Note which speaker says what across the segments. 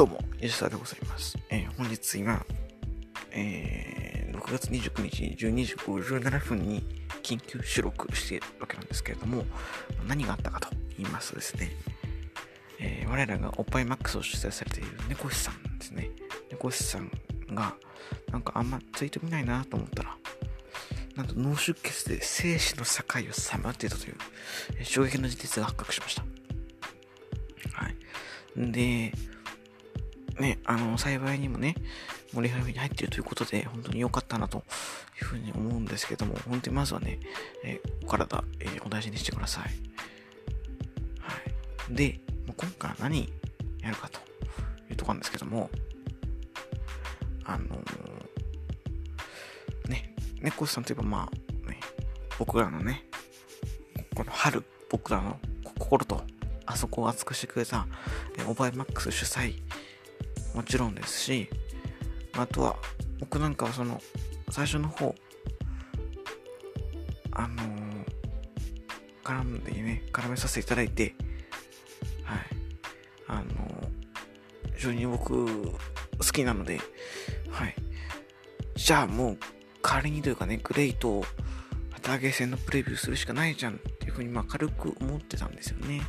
Speaker 1: どうも、吉沢でございます。えー本日今、えー6月29日12時57分に緊急収録しているわけなんですけれども、何があったかと言いますとですね、えー我らがおっぱいマックスを主催されている猫石さんですね。猫石さんが、なんかあんまツイート見ないなと思ったら、なんと脳出血で生死の境をさまっていたという、え衝撃の事実が発覚しました。はい。で、ね、あの、幸いにもね、もうリハビリに入っているということで、本当に良かったなというふうに思うんですけども、本当にまずはね、えーお体、えーお大事にしてください。はい。で、もう今回は何やるかというところなんですけども、あのーね、猫さんといえばまあ、ね、僕らのね、この春、僕らの心とあそこを熱くしてくれた、えーオバイマックス主催、もちろんですし、あとは、僕なんかはその、最初の方、あのー絡んでね、絡めさせていただいて、はい、あのー非常に僕、好きなので、はい、じゃあもう、仮にというかね、グレイと、旗揚げ戦のプレビューするしかないじゃんっていうふうに、まあ、軽く思ってたんですよね。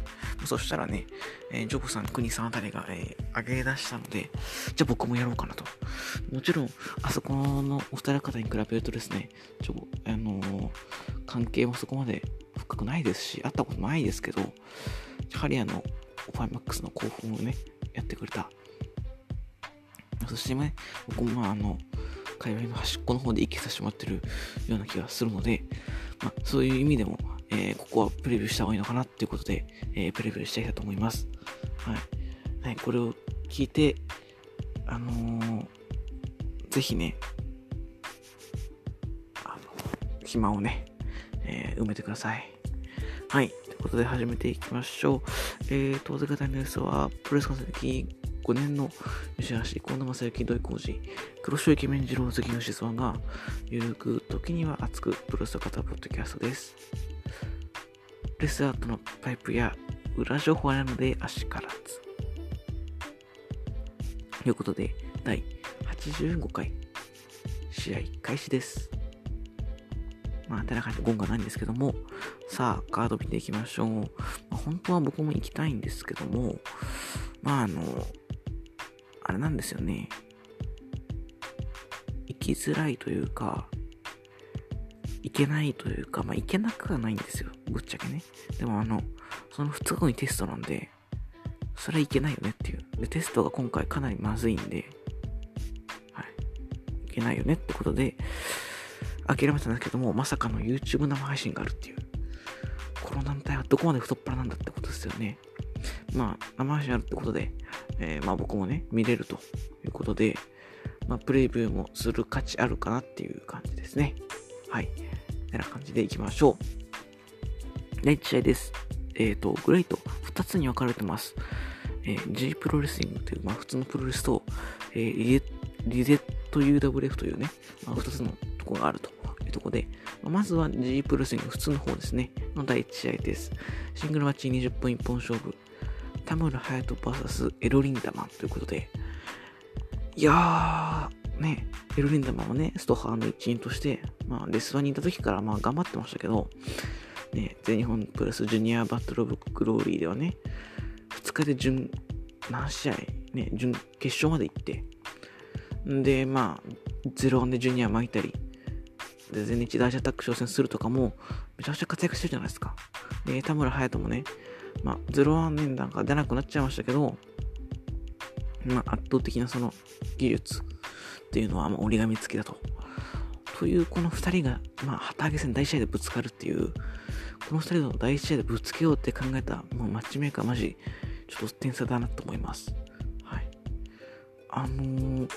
Speaker 1: そしたらね、えージョブさん、クニさんあたりが、えー上げ出したので、じゃあ僕もやろうかなと。もちろん、あそこのお二人方に比べるとですね、ちょ、あのー関係もそこまで深くないですし、会ったこともないですけど、やはりあの、オファイマックスの興奮をね、やってくれた。そしてね、僕もまああの、界隈の端っこの方で生きさせてもらってるような気がするので、まあ、そういう意味でも、えーここはプレビューした方がいいのかなっていうことで、えープレビューしたいと思います。はい。はい、これを聞いて、あのーぜひね、あの、暇をね、えー埋めてください。はい。ということで始めていきましょう。えー、当然型ニュースは、プロレス観戦歴5年の吉橋、近藤正幸、土井浩二、黒潮イケメン二郎関の静が、ゆるく、時には熱く、プロレスを語るポッドキャストです。レスアートのパイプや裏情報なので、あしからず。ということで、第85回、試合開始です。まあ、てな感じでゴンがないんですけども、さあ、カード見ていきましょう。まあ本当は僕も行きたいんですけども、まあ、あの、あれなんですよね。行きづらいというか、行けないというか、まあ、行けなくはないんですよ。ぶっちゃけね。でもあの、その2日後にテストなんで、それはいけないよねっていう。で、テストが今回かなりまずいんで、はい。いけないよねってことで、諦めたんですけども、まさかの YouTube 生配信があるっていう。この団体はどこまで太っ腹なんだってことですよね。まあ、生配信あるってことで、えーまあ僕もね、見れるということで、まあ、プレビューもする価値あるかなっていう感じですね。はい。てな感じでいきましょう。第1試合です。えっ、と、グレイト2つに分かれてます。えー G プロレスリングという、まあ普通のプロレスと、えーリゼット UWF というね、まあ、2つのところがあるというところで、まずは G プロレスリング普通の方ですね、の第1試合です。シングルマッチ20分一本勝負。田村隼人 VS エロリンダマンということで、いやー、ね、エロリンダマンはね、ストハーの一員として、まあ、レスワにいた時からまあ頑張ってましたけど、ね、全日本プロレスジュニアバトルオブグローリーではね、2日で準、何試合、ね、準決勝まで行って、で、まあ、0-1でジュニア巻いたり、で、全日大社アタック挑戦するとかも、めちゃくちゃ活躍してるじゃないですか。で、田村隼人もね、まあ、01年段が出なくなっちゃいましたけど、まあ、圧倒的なその技術っていうのは、ま、折り紙付きだと。という、この二人が、まあ、旗揚げ戦第一試合でぶつかるっていう、この二人の第一試合でぶつけようって考えた、もうマッチメーカーマジ、ちょっと天才だなと思います。はい。あのー、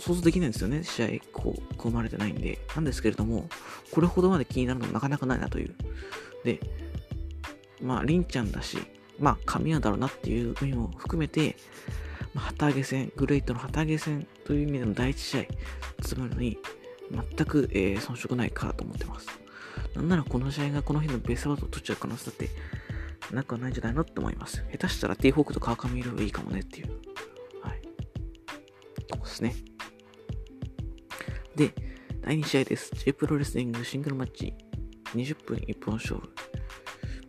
Speaker 1: 想像できないんですよね、試合、こう、組まれてないんで。なんですけれども、これほどまで気になるのもなかなかないなという。で、まあ、りんちゃんだし、まあ、神谷だろうなっていう意味も含めて、旗揚げ戦、グレイトの旗揚げ戦という意味での第一試合、つまりのに、全く、えー遜色ないかと思ってます。なんならこの試合がこの日のベースバウトを取っちゃう可能性だってなくはないんじゃないのって思います。下手したら T ホークと川上色がいいかもねっていう。はい。とこですね。で、第2試合です。J プロレスリングシングルマッチ20分1本勝負。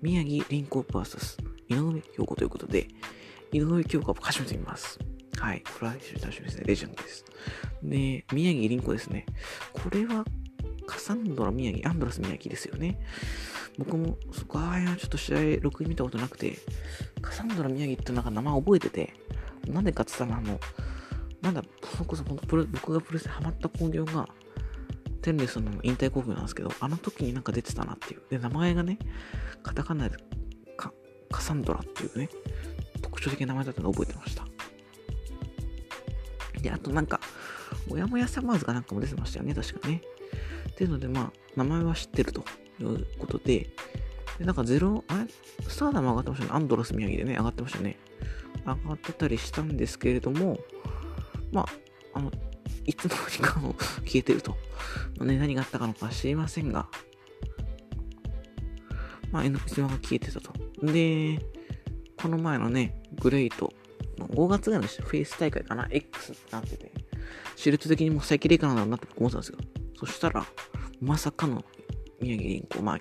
Speaker 1: 宮城凛子 VS 井上京子ということで、井上京子は初めて見ます。はい。これは非常に楽しみですね。レジェンドです。で、宮城凛子ですね。これは、カサンドラ宮城、アンドラス宮城ですよね。僕も、そこはちょっと試合、録音見たことなくて、カサンドラ宮城ってなんか名前覚えてて、なんでかって言ったら、あの、なんだ、そこそ僕がプロレスにハマった興行が、テンレスの引退興行なんですけど、あの時になんか出てたなっていう。で、名前がね、カタカナでカカサンドラっていうね、特徴的な名前だったのを覚えてました。で、あとなんか、もやもやサマーズがなんかも出てましたよね、確かね。っていうので、まあ、名前は知ってるということで、でなんかゼロ、あれ？スターダム上がってましたね。アンドロス宮城でね、上がってましたね。上がってたりしたんですけれども、まあ、あの、いつの間にかも 消えてると。ね、何があったかのか知りませんが、まあ、N ピスが消えてたと。で、この前のね、グレイトの5月ぐらいのフェイス大会かな ?X ってなってて、シルト的にもう最近レイかなんだろうなって思ってたんですよ。そしたら、まさかの宮城凛子、まあ、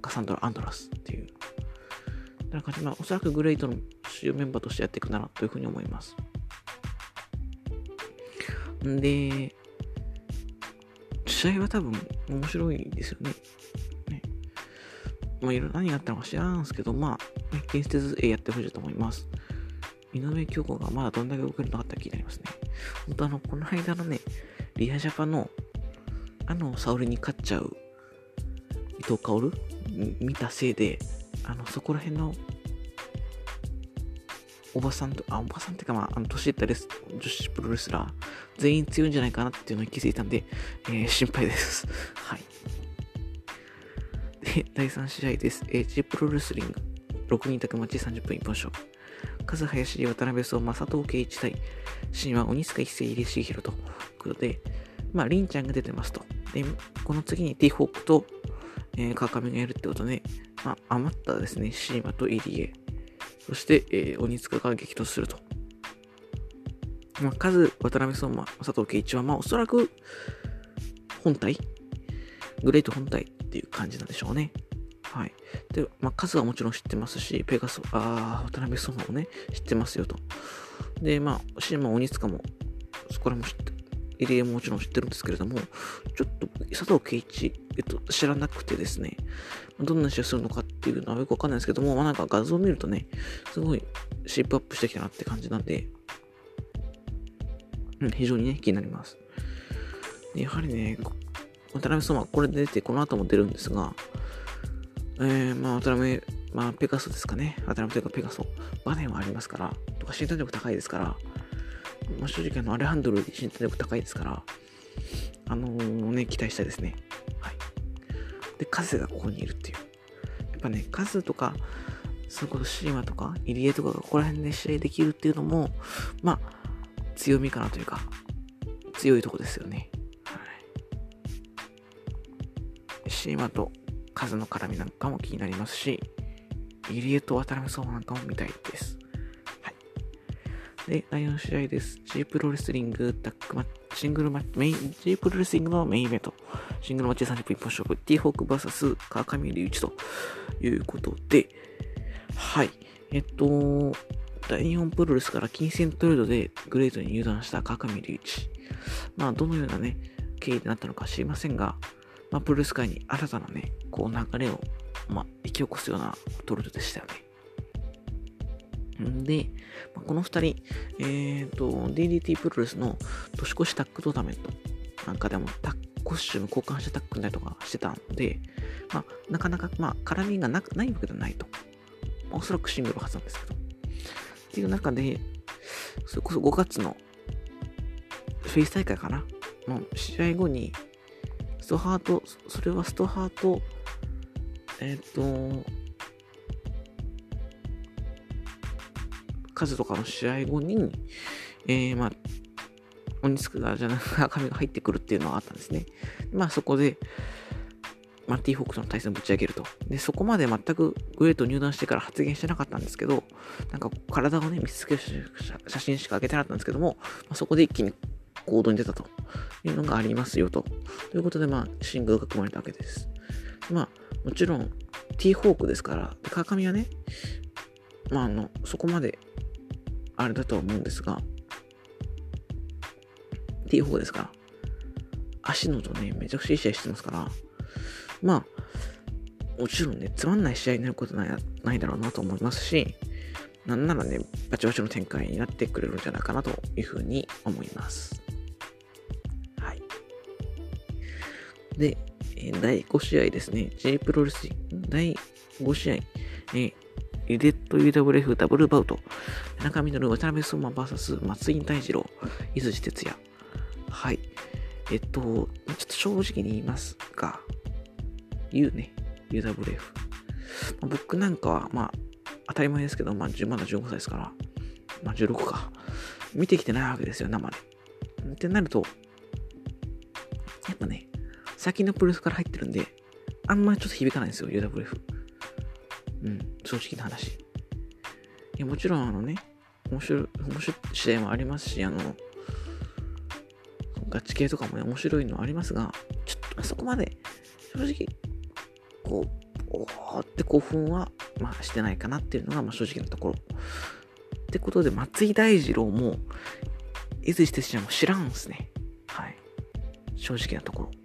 Speaker 1: カサンドラ・アンドラスっていう、な感じまあ、おそらくグレイトの主要メンバーとしてやっていくならというふうに思います。んで、試合は多分面白いですよね。ねまあ、いろいろ何があったのか知らんですけど、まあ、気にせずやってほしいと思います。井上京子がまだどんだけ動けるのかって気になりますね。本当あの、この間のね、リアジャパの、あの、沙織に勝っちゃう伊藤薫？見たせいで、あの、そこら辺のおばさんと、あ、おばさんっていうか、まあ、あの、年いったレス女子プロレスラー、全員強いんじゃないかなっていうのに気づいたんで、えー、心配です。はい。で、第3試合です。えー、G プロレスリング、6人宅待ち30分一本勝負。数林、渡辺相馬、佐藤圭一対、新は鬼塚一世、入重弘ということで、まあ、りんちゃんが出てますと。で、この次にティホークと、えー、川上がやるってことで、まあ、余ったですね、シーマと入江、そして、えー、鬼塚が激突すると。まあ、数、渡辺相馬、佐藤圭一は、まあ、おそらく、本体？グレート本体っていう感じなんでしょうね。はい。で、まあ、数はもちろん知ってますし、ペガソ、ああ渡辺相馬もね、知ってますよと。で、まあ、シーマ鬼塚も、そこらも知って、入江ももちろん知ってるんですけれども、ちょっと佐藤圭一、えっと、知らなくてですね、どんな試合するのかっていうのはよくわかんないですけども、まあなんか画像を見るとね、すごいシェイプアップしてきたなって感じなんで、うん、非常にね、気になります。やはりね、渡辺相馬、これで出て、この後も出るんですが、えー、まあ、渡辺、まあ、ペガソですかね。渡辺というかペガソ。バネはありますから、とか身体力高いですから、まあ、正直あの、アレハンドル身体力高いですから、あのー、ね、期待したいですね。はい。で、カズがここにいるっていう。やっぱね、カズとか、それこそシーマとか、入江とかがここら辺で試合できるっていうのも、まあ、強みかなというか、強いとこですよね。はい。シーマと数の絡みなんかも気になりますし、入江と渡辺相馬なんかも見たいです。はい。で、第4試合です。G プロレスリングタックマッチ、シングルマッチ、メイン、G プロレスリングのメインイベント。シングルマッチ30分一本勝負、T ホーク VS 川上隆一ということで、はい。えっと、大日本プロレスから金銭トレードでグレートに入団した川上隆一。まあ、どのようなね、経緯になったのか知りませんが、まあ、プロレス界に新たなね、こう流れを、まあ、引き起こすようなトレードでしたよね。んで、まあ、この二人、えっ、ー、と、DDT プロレスの年越しタッグトーナメントなんかでもタッコスチューム交換してタッグ組んだりとかしてたんで、まあ、なかなか、まあ、絡みがなないわけではないと。まあ、おそらくシングルはずなんですけど。っていう中で、それこそ5月のフェイス大会かなの試合後に、ストハート、それはストハート、えっ、ー、と、数とかの試合後に、えー、まあ、鬼スクが、じゃなくて、赤身が入ってくるっていうのがあったんですね。まあ、そこで、まあ、ティーホークとの対戦をぶち上げると。で、そこまで全くグレート入団してから発言してなかったんですけど、なんか体をね、見つける写真しか上げてなかったんですけども、まあ、そこで一気に行動に出たというのがありますよと。ということで、まあ、シングルが組まれたわけです。まあ、もちろん、ティーホークですから、川上はね、まあ、あの、そこまで、あれだとは思うんですが、ティーホークですから、足のとね、めちゃくちゃいい試合してますから、まあ、もちろんね、つまんない試合になることないないだろうなと思いますし、なんならね、バチバチの展開になってくれるんじゃないかなというふうに思います。で、第5試合ですね、J プロレス第5試合、えリデッド UWF ダブルバウト、中見の渡辺相馬 VS 松井大二郎、伊豆哲也。はい。えっと、ちょっと正直に言いますが、U ね、UWF。まあ、僕なんかは、まあ、当たり前ですけど、まあ、まだ15歳ですから、まあ、16か。見てきてないわけですよ、生で。ってなると、やっぱね、先のプレスから入ってるんで、あんまりちょっと響かないんですよ、UWF。うん、正直な話。いや、もちろん、あのね、面白い、面白い試合もありますし、あの、ガチ系とかもね、面白いのありますが、ちょっとそこまで、正直、こう、おーって興奮は、まあ、してないかなっていうのが、まあ、正直なところ。ってことで、松井大二郎も、伊豆哲也も知らんすね。はい。正直なところ。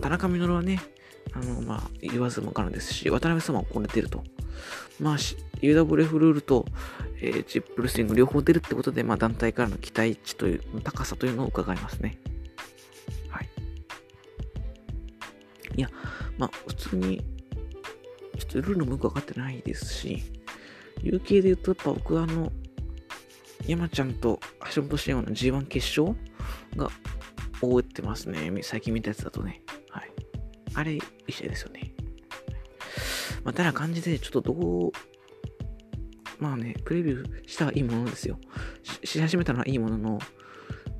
Speaker 1: 田中稔はね、あの、まあ、言わずもがなですし、渡辺様もここで出ると。まあ、UWF ルールと、えー、チップルスイング両方出るってことで、まあ、団体からの期待値という、高さというのを伺いますね。はいいや、まあ、普通に、ちょっとルールもよくわかってないですし、有形で言うと、やっぱ僕はあの、山ちゃんと橋本慎也の G1 決勝が覚えてますね。最近見たやつだとね。あれ、いい試合ですよね。まあ、ただ感じで、ちょっとどう、まあね、プレビューしたはいいものですよ。しし始めたのはいいものの、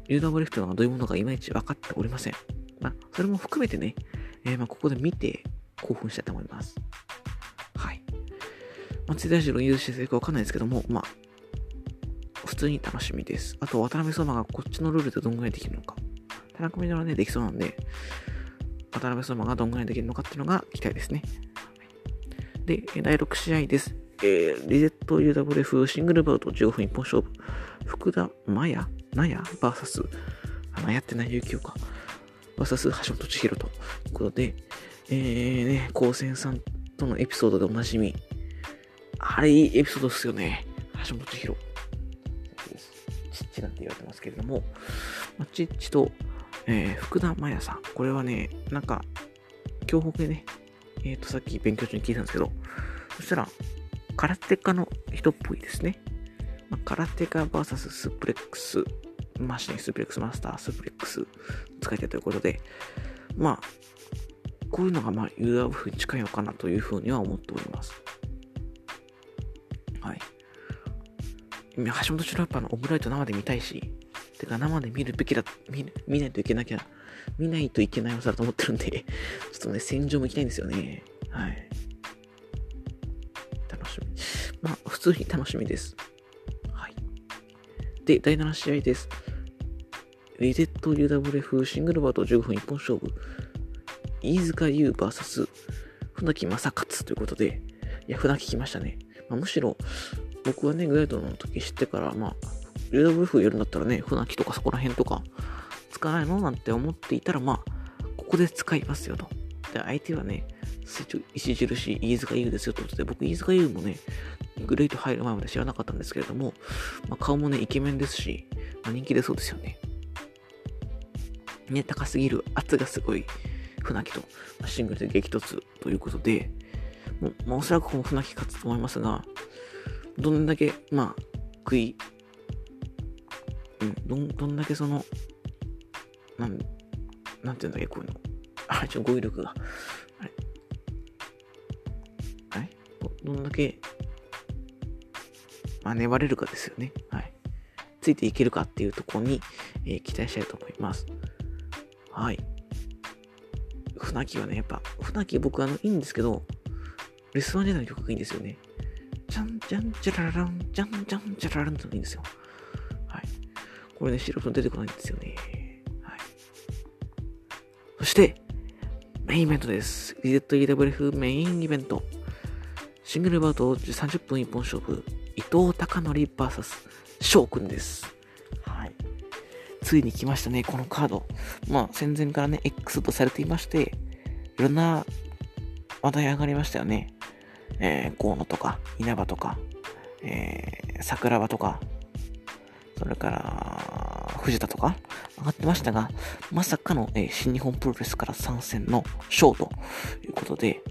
Speaker 1: UWF というのがどういうものかいまいち分かっておりません。まあ、それも含めてね、えー、まあ、ここで見て興奮したいと思います。はい。松井大二郎、優勝してるかわかんないですけども、まあ、普通に楽しみです。あと、渡辺相馬がこっちのルールでどんぐらいできるのか。田中みなはね、できそうなんで、渡辺相馬がどんぐらいできるのかっていうのが期待ですね。で、第6試合です。えー、リゼット UWF シングルバウト15分一本勝負。福田麻也納也 ?VS、あ、納也って何有給か。VS 橋本千尋ということで、えーね、高専さんとのエピソードでおなじみ。あれいいエピソードですよね。橋本千尋。チッチなんて言われてますけれども、まあ、チッチと、えー、福田麻也さん。これはね、なんか、京北でね、えっ、ー、と、さっき勉強中に聞いたんですけど、そしたら、空手家の人っぽいですね。まあ、空手家 VS スプレックスマシン、スプレックスマスター、スプレックス使いたいということで、まあ、こういうのがまあ UF に近いのかなというふうには思っております。はい。橋本シロッパーのオムライト生で見たいし、てか生で見るべきだ、見見ないといけなきゃ、見ないといけない技だと思ってるんで、ちょっとね、戦場も行きたいんですよね。はい。楽しみ。まあ、普通に楽しみです。はい。で、第7試合です。リゼット UWF シングルバート15分一本勝負。飯塚優 VS 船木正勝ということで、いや、船木来ましたね。まあ、むしろ、僕はね、グライドの時知ってから、まあ、UWF やるんだったらね、船木とかそこら辺とか、使わないのなんて思っていたら、まあ、ここで使いますよと。で、相手はね、石印飯塚優ですよということで、僕、飯塚優もね、グレート入る前まで知らなかったんですけれども、まあ、顔もね、イケメンですし、まあ、人気出そうですよね。ね、高すぎる圧がすごい船木とまシングルで激突ということで、もうまあ、おそらくこの船木勝つと思いますが、どんだけ、まあ、食い、どん、どんだけその、なん、なんていうんだっけ、こういうの。あ、ちょ、語彙力が。あれあれ？どんだけ、まあ、粘れるかですよね。はい。ついていけるかっていうところに、えー、期待したいと思います。はい。船木はね、やっぱ、船木僕あの、いいんですけど、レスワン時代の曲がいいんですよね。じゃんじゃんじゃららん、じゃんじゃんじゃららんってのがいいんですよ。はい。これね、素人出てこないんですよね。はい。そして、メインイベントです。ZEWF メインイベント。シングルバウト30分一本勝負。伊藤隆則 VS 翔くんです。はい。ついに来ましたね、このカード。まあ、戦前からね、X とされていまして、いろんな話題上がりましたよね。えー、河野とか、稲葉とか、えー、桜庭とか、それから、藤田とか、上がってましたが、まさかの、えー、新日本プロレスから参戦のショーということで、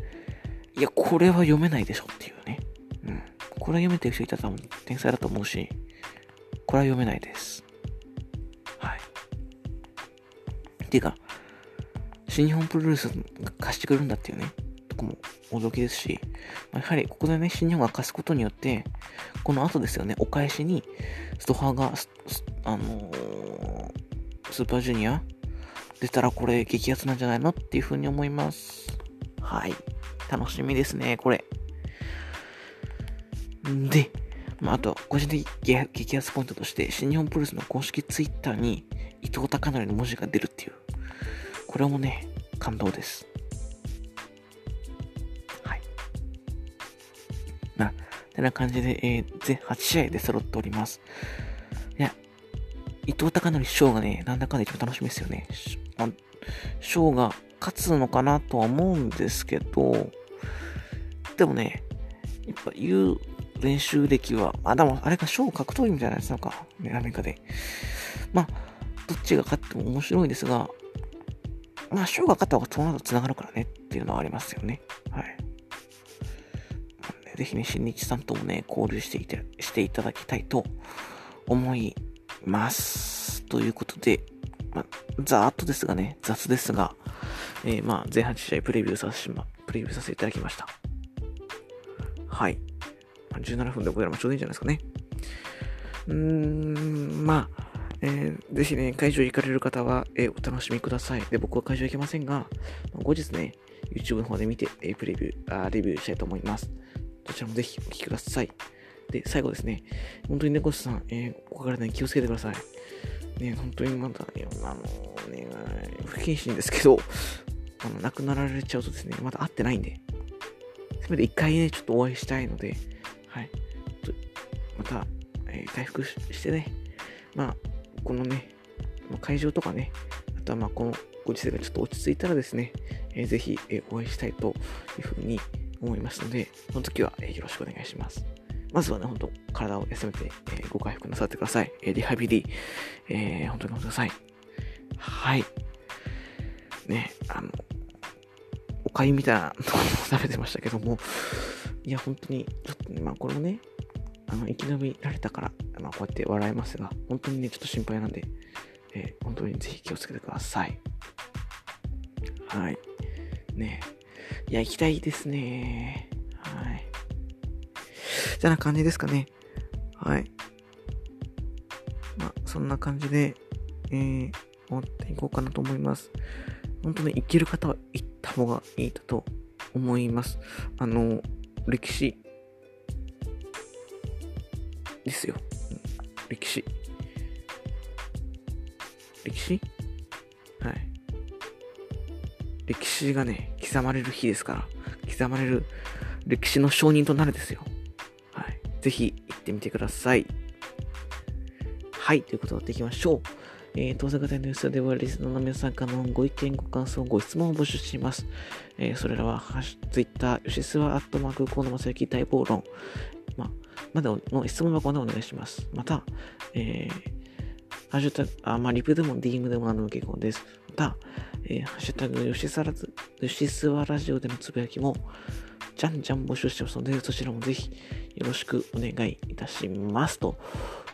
Speaker 1: いや、これは読めないでしょっていうね。うん。これは読めてる人いたら多分天才だと思うし、これは読めないです。はい。っていうか、新日本プロレスが貸してくれるんだっていうね、とこも驚きですし、やはりここでね、新日本が貸すことによって、この後ですよね、お返しに、ストハーが、あのー、スーパージュニア出たらこれ激アツなんじゃないのっていうふうに思います。はい。楽しみですね、これ。んで、まあ、あと、個人的激アツポイントとして、新日本プロレスの公式ツイッターに伊藤孝則の文字が出るっていう。これもね、感動です。まあ、てな感じで、えー、全8試合で揃っております。いや、伊藤孝則翔がね、なんだかんだ一番楽しみですよね。翔が勝つのかなとは思うんですけど、でもね、やっぱ言う練習歴は、あ、でもあれが小格闘技みたいなやつなのか、ね、アメリカで。まあ、どっちが勝っても面白いですが、まあ、小が勝った方がその後繋がるからねっていうのはありますよね。はい。ぜひね、新日さんともね、交流していて、していただきたいと思います。ということで、ま、ざーっとですがね、雑ですが、えー、まあ、前半試合プレビューさせ、ま、プレビューさせていただきました。はい。まあ、17分で僕らもちょうどいいんじゃないですかね。うーん、まあ、えー、ぜひね、会場行かれる方は、えー、お楽しみください。で、僕は会場行けませんが、後日ね、YouTube の方で見て、えー、プレビューあ、レビューしたいと思います。どちらもぜひお聴きください。で、最後ですね、本当に猫さん、えー、お体に気をつけてください。ね、本当にまだね、あのね、不謹慎ですけど、あの、亡くなられちゃうとですね、まだ会ってないんで、せめて一回ね、ちょっとお会いしたいので、はい。また、えー、回復してね、まあ、このね、会場とかね、あとはまあ、このご時世がちょっと落ち着いたらですね、えー、ぜひ、えー、お会いしたいというふうに思いますので、その時は、え、よろしくお願いします。まずはね、本当体を休めて、え、ご回復なさってください。え、リハビリ、えー、本当に頑張ってください。はい。ね、あの、おかゆみたいなのを食べてましたけども、いや、本当に、ちょっとね、まあこれもね、あの、生き延びられたから、まあこうやって笑えますが、本当にね、ちょっと心配なんで、えー、本当にぜひ気をつけてください。はい。ねいや、行きたいですね。はい。じゃな感じですかね。はい。まあ、そんな感じで、えー、終わっていこうかなと思います。本当に行ける方は行った方がいいだと思います。あの、歴史ですよ。歴史。歴史？はい。歴史がね、刻まれる日ですから、刻まれる歴史の証人となるですよ。はい。ぜひ行ってみてください。はい。ということでやっていきましょう。えー、当選型ニュースではリスナーの皆さんからのご意見、ご感想、ご質問を募集しています。えー、それらは、ツイッター、吉諏訪アットマーク、河野正幸大暴論、ま、までの質問箱でお願いします。また、えー、ハッシュタグ、あ、まあ、リプでも DM でも何でも結構です。また、えー、ハッシュタグ、吉沢吉諏ラジオでのつぶやきも、じゃんじゃん募集してますので、そちらもぜひよろしくお願いいたします。と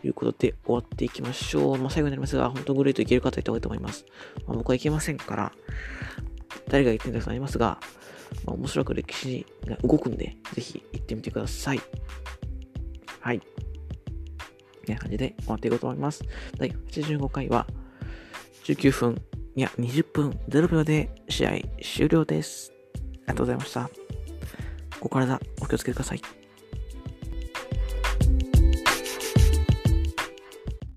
Speaker 1: いうことで終わっていきましょう。まあ、最後になりますが、本当グレートいける方いた方がいいと思います。まあ、僕はいけませんから、誰が言ってるんですかありますが、まあ、面白く歴史が動くんで、ぜひ行ってみてください。はい。こんな感じで終わっていこうと思います。第85回は、19分いや、20分0秒で試合終了です。ありがとうございました。お体お気をつけください。